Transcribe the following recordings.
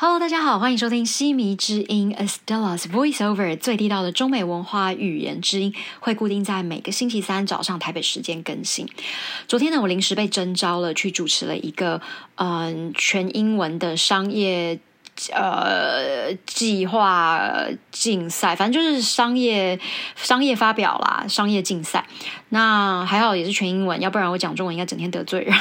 Hello，大家好，欢迎收听西迷之音 Estella's Voiceover 最地道的中美文化语言之音，会固定在每个星期三早上台北时间更新。昨天呢，我临时被征召了，去主持了一个嗯全英文的商业。呃，计划竞赛，反正就是商业商业发表啦，商业竞赛。那还好也是全英文，要不然我讲中文应该整天得罪人。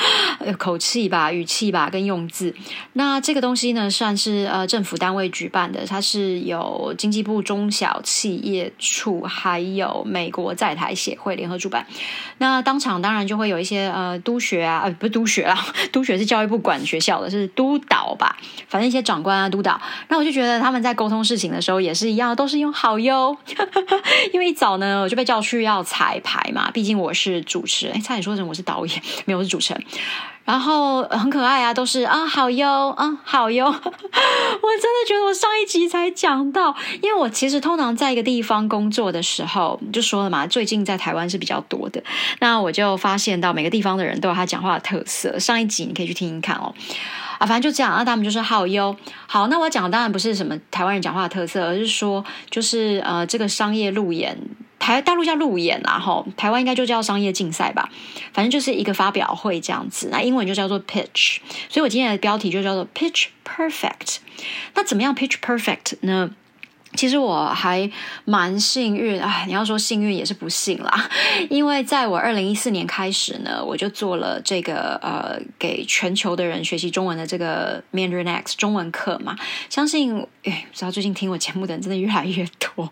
口气吧，语气吧，跟用字。那这个东西呢，算是呃政府单位举办的，它是有经济部中小企业处，还有美国在台协会联合主办。那当场当然就会有一些呃督学啊，呃不是督学啊，督学是教育部管学校的，是督导吧，反正一些。长官啊，督导，那我就觉得他们在沟通事情的时候也是一样，都是用好哟。因为一早呢，我就被叫去要彩排嘛，毕竟我是主持人，哎，差点说成我是导演，没有我是主持人。然后很可爱啊，都是啊好哟，啊好哟。我真的觉得我上一集才讲到，因为我其实通常在一个地方工作的时候，就说了嘛，最近在台湾是比较多的，那我就发现到每个地方的人都有他讲话的特色。上一集你可以去听听看哦。啊，反正就这样，那他们就说好哟，好，那我讲的当然不是什么台湾人讲话的特色，而是说，就是呃，这个商业路演，台大陆叫路演啦，吼，台湾应该就叫商业竞赛吧，反正就是一个发表会这样子，那英文就叫做 pitch，所以我今天的标题就叫做 pitch perfect。那怎么样 pitch perfect 呢？其实我还蛮幸运啊！你要说幸运也是不幸啦，因为在我二零一四年开始呢，我就做了这个呃，给全球的人学习中文的这个 Mandarin X 中文课嘛。相信哎，不知道最近听我节目的人真的越来越多。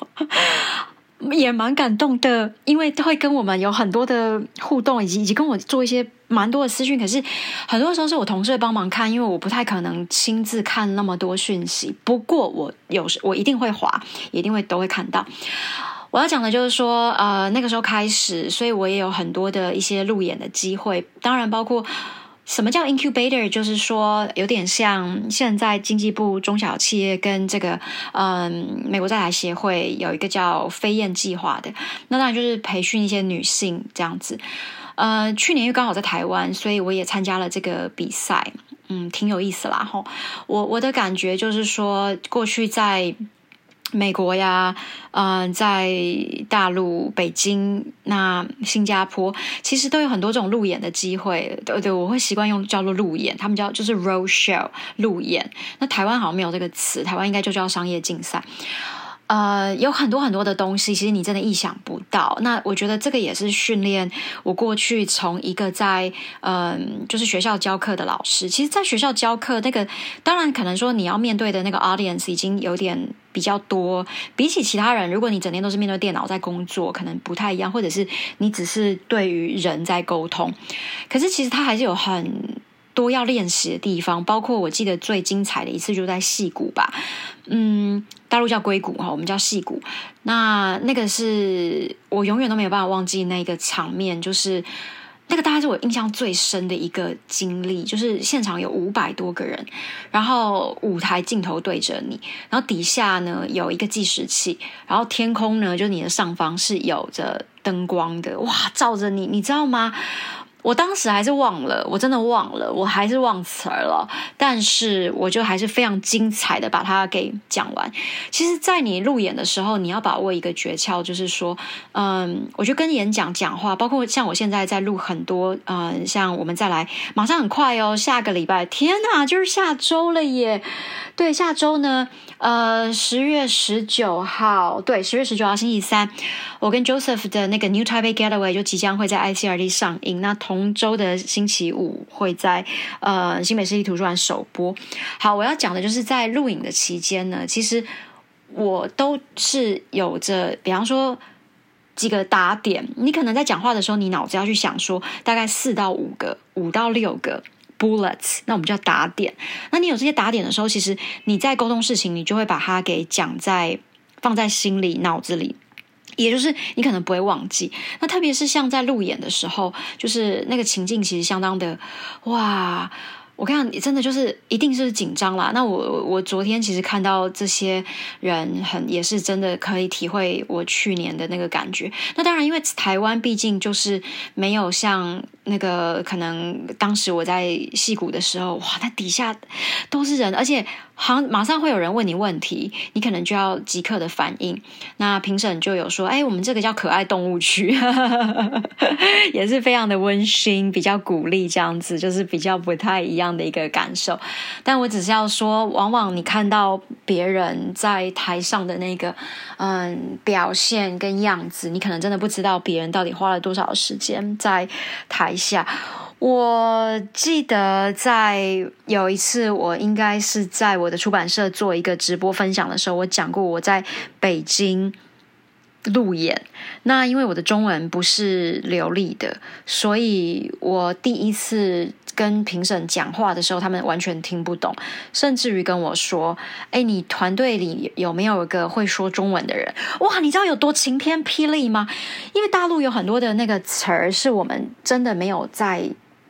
也蛮感动的，因为会跟我们有很多的互动，以及以及跟我做一些蛮多的私讯。可是很多时候是我同事帮忙看，因为我不太可能亲自看那么多讯息。不过我有时我一定会划，一定会都会看到。我要讲的就是说，呃，那个时候开始，所以我也有很多的一些路演的机会，当然包括。什么叫 incubator？就是说，有点像现在经济部中小企业跟这个嗯美国在台协会有一个叫飞燕计划的，那当然就是培训一些女性这样子。呃，去年又刚好在台湾，所以我也参加了这个比赛，嗯，挺有意思啦。吼，我我的感觉就是说，过去在。美国呀，嗯，在大陆、北京、那新加坡，其实都有很多这种路演的机会。对对，我会习惯用叫做路演，他们叫就是 road show 路演。那台湾好像没有这个词，台湾应该就叫商业竞赛。呃，有很多很多的东西，其实你真的意想不到。那我觉得这个也是训练我过去从一个在嗯，就是学校教课的老师。其实，在学校教课，那个当然可能说你要面对的那个 audience 已经有点比较多，比起其他人，如果你整天都是面对电脑在工作，可能不太一样，或者是你只是对于人在沟通。可是，其实他还是有很多要练习的地方，包括我记得最精彩的一次就在戏谷吧，嗯。大陆叫硅谷哈，我们叫戏谷。那那个是我永远都没有办法忘记那个场面，就是那个大概是我印象最深的一个经历。就是现场有五百多个人，然后舞台镜头对着你，然后底下呢有一个计时器，然后天空呢就是你的上方是有着灯光的，哇，照着你，你知道吗？我当时还是忘了，我真的忘了，我还是忘词了。但是我就还是非常精彩的把它给讲完。其实，在你路演的时候，你要把握一个诀窍，就是说，嗯，我觉得跟演讲讲话，包括像我现在在录很多，嗯，像我们再来，马上很快哦，下个礼拜，天哪，就是下周了耶！对，下周呢，呃，十月十九号，对，十月十九号星期三，我跟 Joseph 的那个 New Taipei Getaway 就即将会在 ICRD 上映。那同周的星期五会在呃新北市立图书馆首播。好，我要讲的就是在录影的期间呢，其实我都是有着，比方说几个打点。你可能在讲话的时候，你脑子要去想说，大概四到五个，五到六个。bullets，那我们叫打点。那你有这些打点的时候，其实你在沟通事情，你就会把它给讲在放在心里、脑子里，也就是你可能不会忘记。那特别是像在路演的时候，就是那个情境其实相当的哇。我看你真的就是一定是紧张啦。那我我昨天其实看到这些人很也是真的可以体会我去年的那个感觉。那当然，因为台湾毕竟就是没有像那个可能当时我在戏谷的时候，哇，那底下都是人，而且好像马上会有人问你问题，你可能就要即刻的反应。那评审就有说，哎，我们这个叫可爱动物区，也是非常的温馨，比较鼓励这样子，就是比较不太一样的一个感受。但我只是要说，往往你看到别人在台上的那个嗯表现跟样子，你可能真的不知道别人到底花了多少时间在台。下，我记得在有一次，我应该是在我的出版社做一个直播分享的时候，我讲过我在北京路演。那因为我的中文不是流利的，所以我第一次跟评审讲话的时候，他们完全听不懂，甚至于跟我说：“哎，你团队里有没有一个会说中文的人？”哇，你知道有多晴天霹雳吗？因为大陆有很多的那个词儿是我们真的没有在。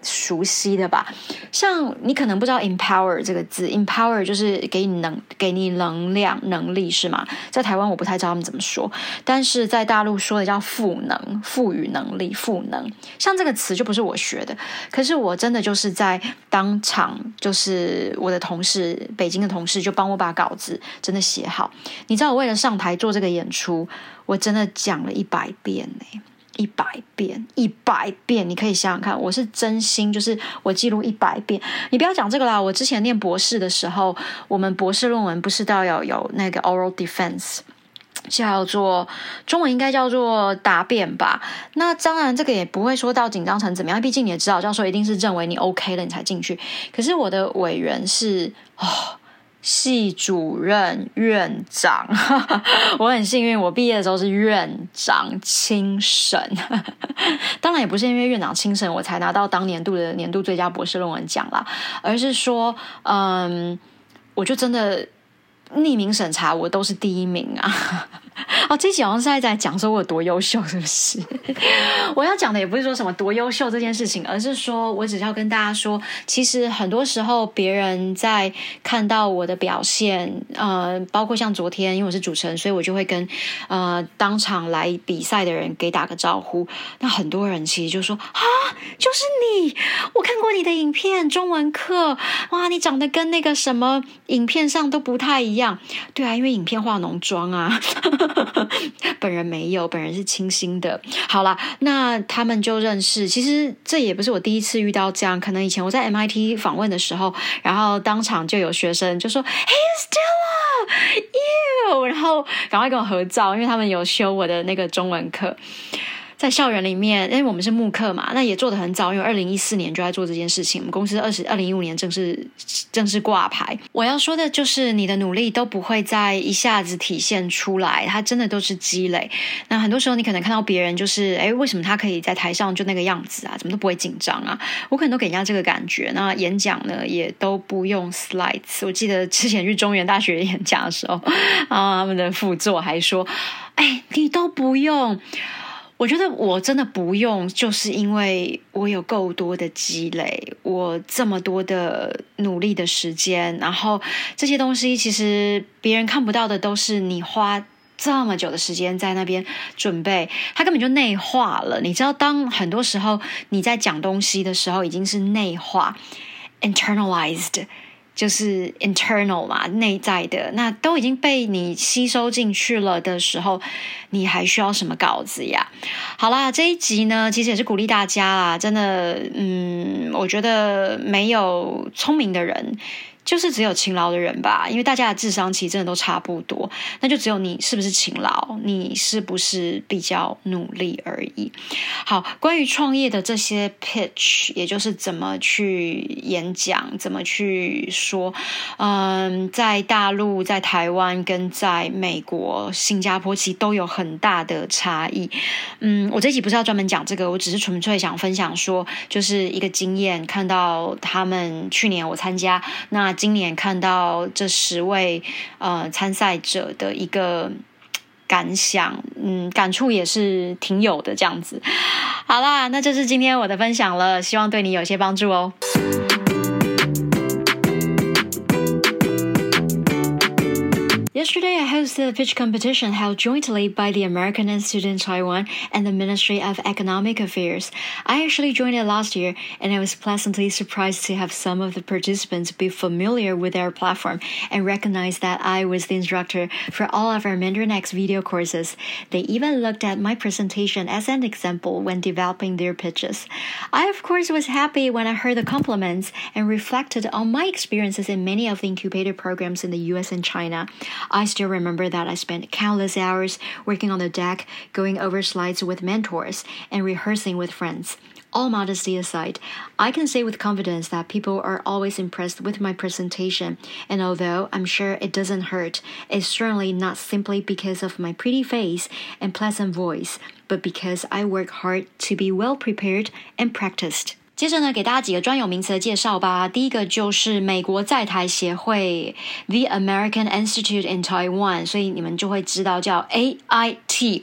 熟悉的吧，像你可能不知道 empower 这个字，empower 就是给你能给你能量能力是吗？在台湾我不太知道他们怎么说，但是在大陆说的叫赋能，赋予能力，赋能。像这个词就不是我学的，可是我真的就是在当场，就是我的同事，北京的同事就帮我把稿子真的写好。你知道我为了上台做这个演出，我真的讲了一百遍呢。一百遍，一百遍，你可以想想看，我是真心，就是我记录一百遍。你不要讲这个啦，我之前念博士的时候，我们博士论文不是都要有那个 oral defense，叫做中文应该叫做答辩吧？那当然，这个也不会说到紧张成怎么样，毕竟你也知道，教授一定是认为你 OK 了，你才进去。可是我的委员是哦。系主任、院长，我很幸运，我毕业的时候是院长亲审。当然，也不是因为院长亲审我才拿到当年度的年度最佳博士论文奖啦，而是说，嗯，我就真的。匿名审查，我都是第一名啊！哦，这集好像是在讲说我有多优秀，是不是？我要讲的也不是说什么多优秀这件事情，而是说我只是要跟大家说，其实很多时候别人在看到我的表现，呃，包括像昨天，因为我是主持人，所以我就会跟呃当场来比赛的人给打个招呼。那很多人其实就说啊，就是你，我看过你的影片，中文课，哇，你长得跟那个什么影片上都不太一样。样对啊，因为影片化浓妆啊，本人没有，本人是清新的。好了，那他们就认识。其实这也不是我第一次遇到这样，可能以前我在 MIT 访问的时候，然后当场就有学生就说：“Hey Stella，you！” 然后赶快跟我合照，因为他们有修我的那个中文课。在校园里面，因为我们是慕课嘛，那也做的很早，因为二零一四年就在做这件事情。我们公司二十二零一五年正式正式挂牌。我要说的就是，你的努力都不会在一下子体现出来，它真的都是积累。那很多时候，你可能看到别人就是，哎，为什么他可以在台上就那个样子啊？怎么都不会紧张啊？我可能都给人家这个感觉。那演讲呢，也都不用 slides。我记得之前去中原大学演讲的时候，啊，他们的副座还说，哎，你都不用。我觉得我真的不用，就是因为我有够多的积累，我这么多的努力的时间，然后这些东西其实别人看不到的，都是你花这么久的时间在那边准备，它根本就内化了。你知道，当很多时候你在讲东西的时候，已经是内化 （internalized）。就是 internal 嘛，内在的那都已经被你吸收进去了的时候，你还需要什么稿子呀？好啦，这一集呢，其实也是鼓励大家啊，真的，嗯，我觉得没有聪明的人。就是只有勤劳的人吧，因为大家的智商其实真的都差不多，那就只有你是不是勤劳，你是不是比较努力而已。好，关于创业的这些 pitch，也就是怎么去演讲，怎么去说，嗯，在大陆、在台湾跟在美国、新加坡，其实都有很大的差异。嗯，我这集不是要专门讲这个，我只是纯粹想分享说，就是一个经验，看到他们去年我参加那。今年看到这十位呃参赛者的一个感想，嗯，感触也是挺有的。这样子，好啦，那这是今天我的分享了，希望对你有些帮助哦。Yesterday, I hosted a pitch competition held jointly by the American Institute in Taiwan and the Ministry of Economic Affairs. I actually joined it last year, and I was pleasantly surprised to have some of the participants be familiar with our platform and recognize that I was the instructor for all of our Mandarin X video courses. They even looked at my presentation as an example when developing their pitches. I, of course, was happy when I heard the compliments and reflected on my experiences in many of the incubator programs in the US and China. I still remember that I spent countless hours working on the deck, going over slides with mentors, and rehearsing with friends. All modesty aside, I can say with confidence that people are always impressed with my presentation, and although I'm sure it doesn't hurt, it's certainly not simply because of my pretty face and pleasant voice, but because I work hard to be well prepared and practiced. 接着呢，给大家几个专有名词的介绍吧。第一个就是美国在台协会 （The American Institute in Taiwan），所以你们就会知道叫 AIT。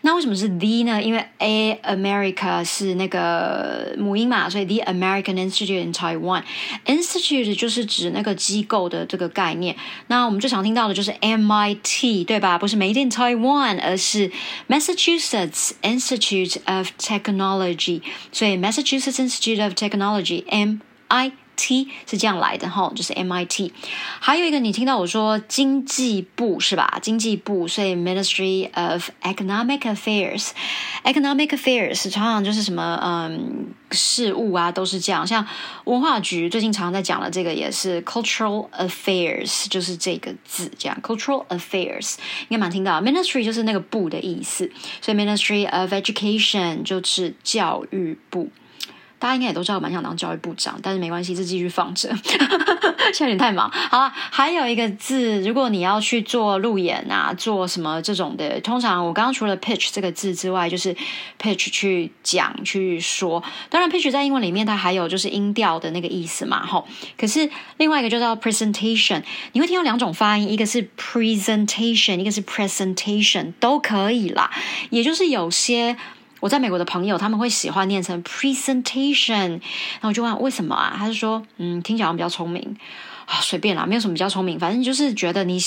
那为什么是 The 呢？因为 A America 是那个母音嘛，所以 The American Institute in Taiwan。Institute 就是指那个机构的这个概念。那我们最常听到的就是 MIT，对吧？不是 Made in Taiwan，而是 Massachusetts Institute of Technology。所以 Massachusetts Institute of Technology MIT 是这样来的哈，就是 MIT。还有一个，你听到我说经济部是吧？经济部，所以 Ministry of Economic Affairs。Economic Affairs 常常就是什么嗯事务啊，都是这样。像文化局最近常常在讲的这个也是 Cultural Affairs，就是这个字这样 Cultural Affairs 应该蛮听到。Ministry 就是那个部的意思，所以 Ministry of Education 就是教育部。 大家应该也都知道，我蛮想当教育部长，但是没关系，就继续放着。现在有点太忙。好了，还有一个字，如果你要去做路演啊，做什么这种的，通常我刚刚除了 pitch 这个字之外，就是 pitch 去讲去说。当然，pitch 在英文里面它还有就是音调的那个意思嘛，吼。可是另外一个就叫 presentation，你会听到两种发音，一个是 presentation，一个是 presentation，都可以啦。也就是有些。我在美国的朋友，他们会喜欢念成 presentation，然后我就问为什么啊？他就说，嗯，听起来比较聪明啊，随便啦，没有什么比较聪明，反正就是觉得你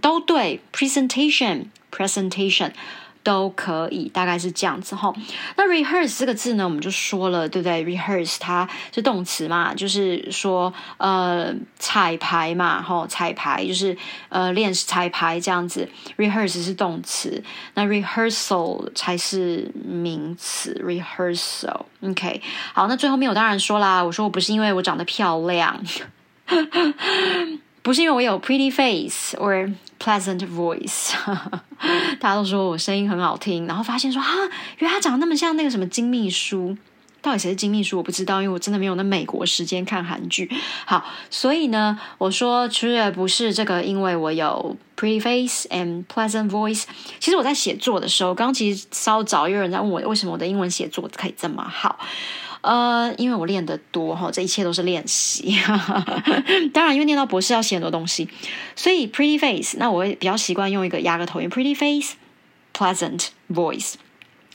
都对 presentation presentation。都可以，大概是这样子哈。那 rehearse 这个字呢，我们就说了，对不对？rehearse 它是动词嘛，就是说呃彩排嘛，哈，彩排就是呃练彩排这样子。rehearse 是动词，那 rehearsal 才是名词。rehearsal，OK。好，那最后面我当然说啦，我说我不是因为我长得漂亮。不是因为我有 pretty face or pleasant voice，大家都说我声音很好听，然后发现说啊，原来他长得那么像那个什么金秘书，到底谁是金秘书我不知道，因为我真的没有那美国时间看韩剧。好，所以呢，我说除了不是这个，因为我有 pretty face and pleasant voice，其实我在写作的时候，刚刚其实稍早有人在问我为什么我的英文写作可以这么好。呃，因为我练得多哈，这一切都是练习。当然，因为念到博士要写很多东西，所以 pretty face，那我会比较习惯用一个压个头音，pretty face，pleasant voice。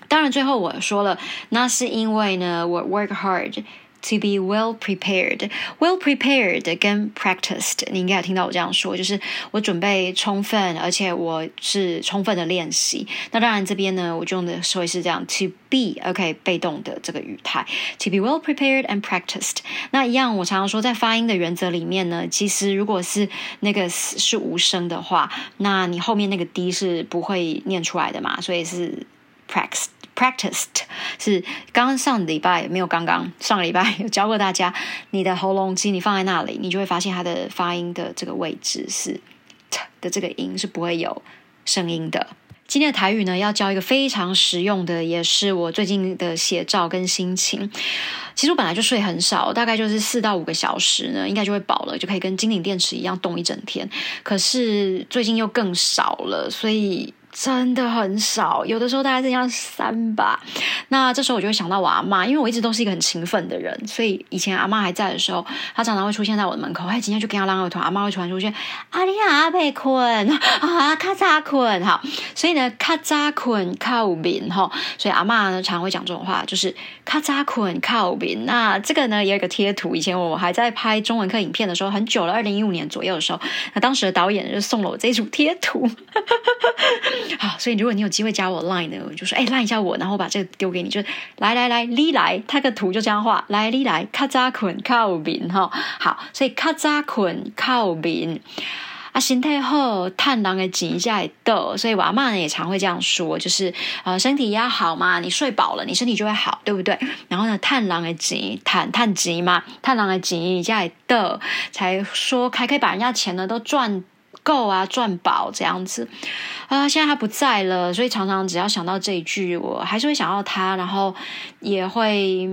当然，最后我说了，那是因为呢，我 work hard。To be well prepared, well prepared 跟 practiced，你应该有听到我这样说，就是我准备充分，而且我是充分的练习。那当然这边呢，我就用的说是这样，to be，OK，被动的这个语态，to be well prepared and practiced。那一样，我常常说，在发音的原则里面呢，其实如果是那个是无声的话，那你后面那个 d 是不会念出来的嘛，所以是 practice。Practiced 是刚刚上礼拜没有刚刚上个礼拜有教过大家，你的喉咙肌你放在那里，你就会发现它的发音的这个位置是的这个音是不会有声音的。今天的台语呢，要教一个非常实用的，也是我最近的写照跟心情。其实我本来就睡很少，大概就是四到五个小时呢，应该就会饱了，就可以跟金顶电池一样动一整天。可是最近又更少了，所以。真的很少，有的时候大概剩下三吧。那这时候我就会想到我阿妈，因为我一直都是一个很勤奋的人，所以以前阿妈还在的时候，她常常会出现在我的门口。哎，今天就跟她拉个团，阿妈会突然出现，阿丽亚被困啊，咔嚓困哈。所以呢，咔嚓困靠边哈。所以阿妈呢常会讲这种话，就是咔嚓困靠边。那这个呢也有一个贴图，以前我还在拍中文课影片的时候，很久了，二零一五年左右的时候，那当时的导演就送了我这一组贴图。好，所以如果你有机会加我 Line 呢，我就说，哎，，Line 一下我，然后我把这个丢给你，就来来来，你来，他个图就这样画，来你来，咔嚓捆靠边哈，好，所以咔嚓捆靠边，啊，心态好，探囊的钱才会到，所以我阿妈呢也常会这样说，就是呃，身体要好嘛，你睡饱了，你身体就会好，对不对？然后呢，探囊的钱，探探钱嘛，探囊的钱才会到，才说还可以把人家钱呢都赚。够啊，赚饱这样子啊！现在他不在了，所以常常只要想到这一句，我还是会想到他，然后也会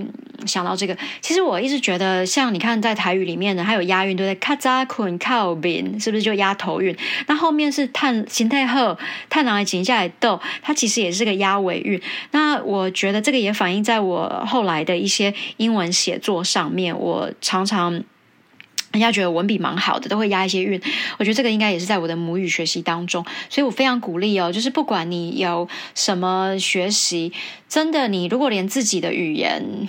想到这个。其实我一直觉得，像你看在台语里面呢，还有押韵，对不对？卡扎捆靠边，是不是就押头韵？那后面是叹形态后，叹囊来紧下来斗，它其实也是个押尾韵。那我觉得这个也反映在我后来的一些英文写作上面，我常常。人家觉得文笔蛮好的，都会押一些韵。我觉得这个应该也是在我的母语学习当中，所以我非常鼓励哦，就是不管你有什么学习，真的，你如果连自己的语言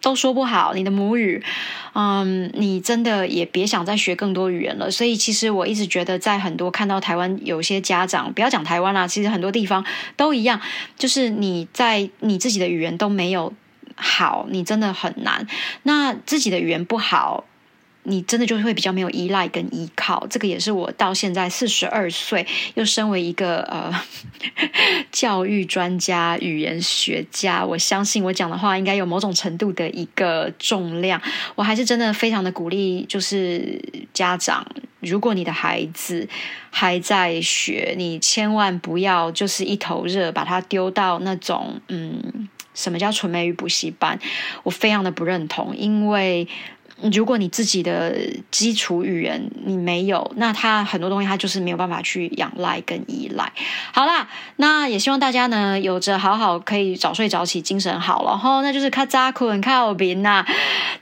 都说不好，你的母语，嗯，你真的也别想再学更多语言了。所以，其实我一直觉得，在很多看到台湾有些家长，不要讲台湾啦，其实很多地方都一样，就是你在你自己的语言都没有好，你真的很难。那自己的语言不好。你真的就会比较没有依赖跟依靠，这个也是我到现在四十二岁，又身为一个呃 教育专家、语言学家，我相信我讲的话应该有某种程度的一个重量。我还是真的非常的鼓励，就是家长，如果你的孩子还在学，你千万不要就是一头热把他丢到那种嗯，什么叫纯美语补习班？我非常的不认同，因为。如果你自己的基础语言你没有，那他很多东西他就是没有办法去仰赖跟依赖。好啦，那也希望大家呢有着好好可以早睡早起，精神好了哈。那就是卡扎困靠边呐，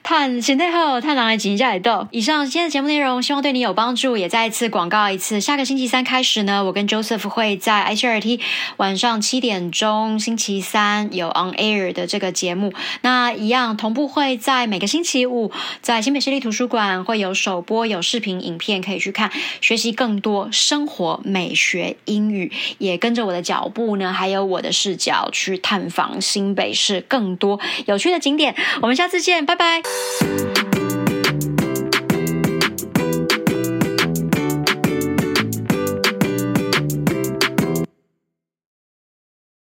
探现在后探狼来紧下来的。以上今天的节目内容，希望对你有帮助，也再一次广告一次。下个星期三开始呢，我跟 Joseph 会在 i c r t 晚上七点钟星期三有 On Air 的这个节目，那一样同步会在每个星期五。在新北市立图书馆会有首播，有视频影片可以去看，学习更多生活美学英语，也跟着我的脚步呢，还有我的视角去探访新北市更多有趣的景点。我们下次见，拜拜。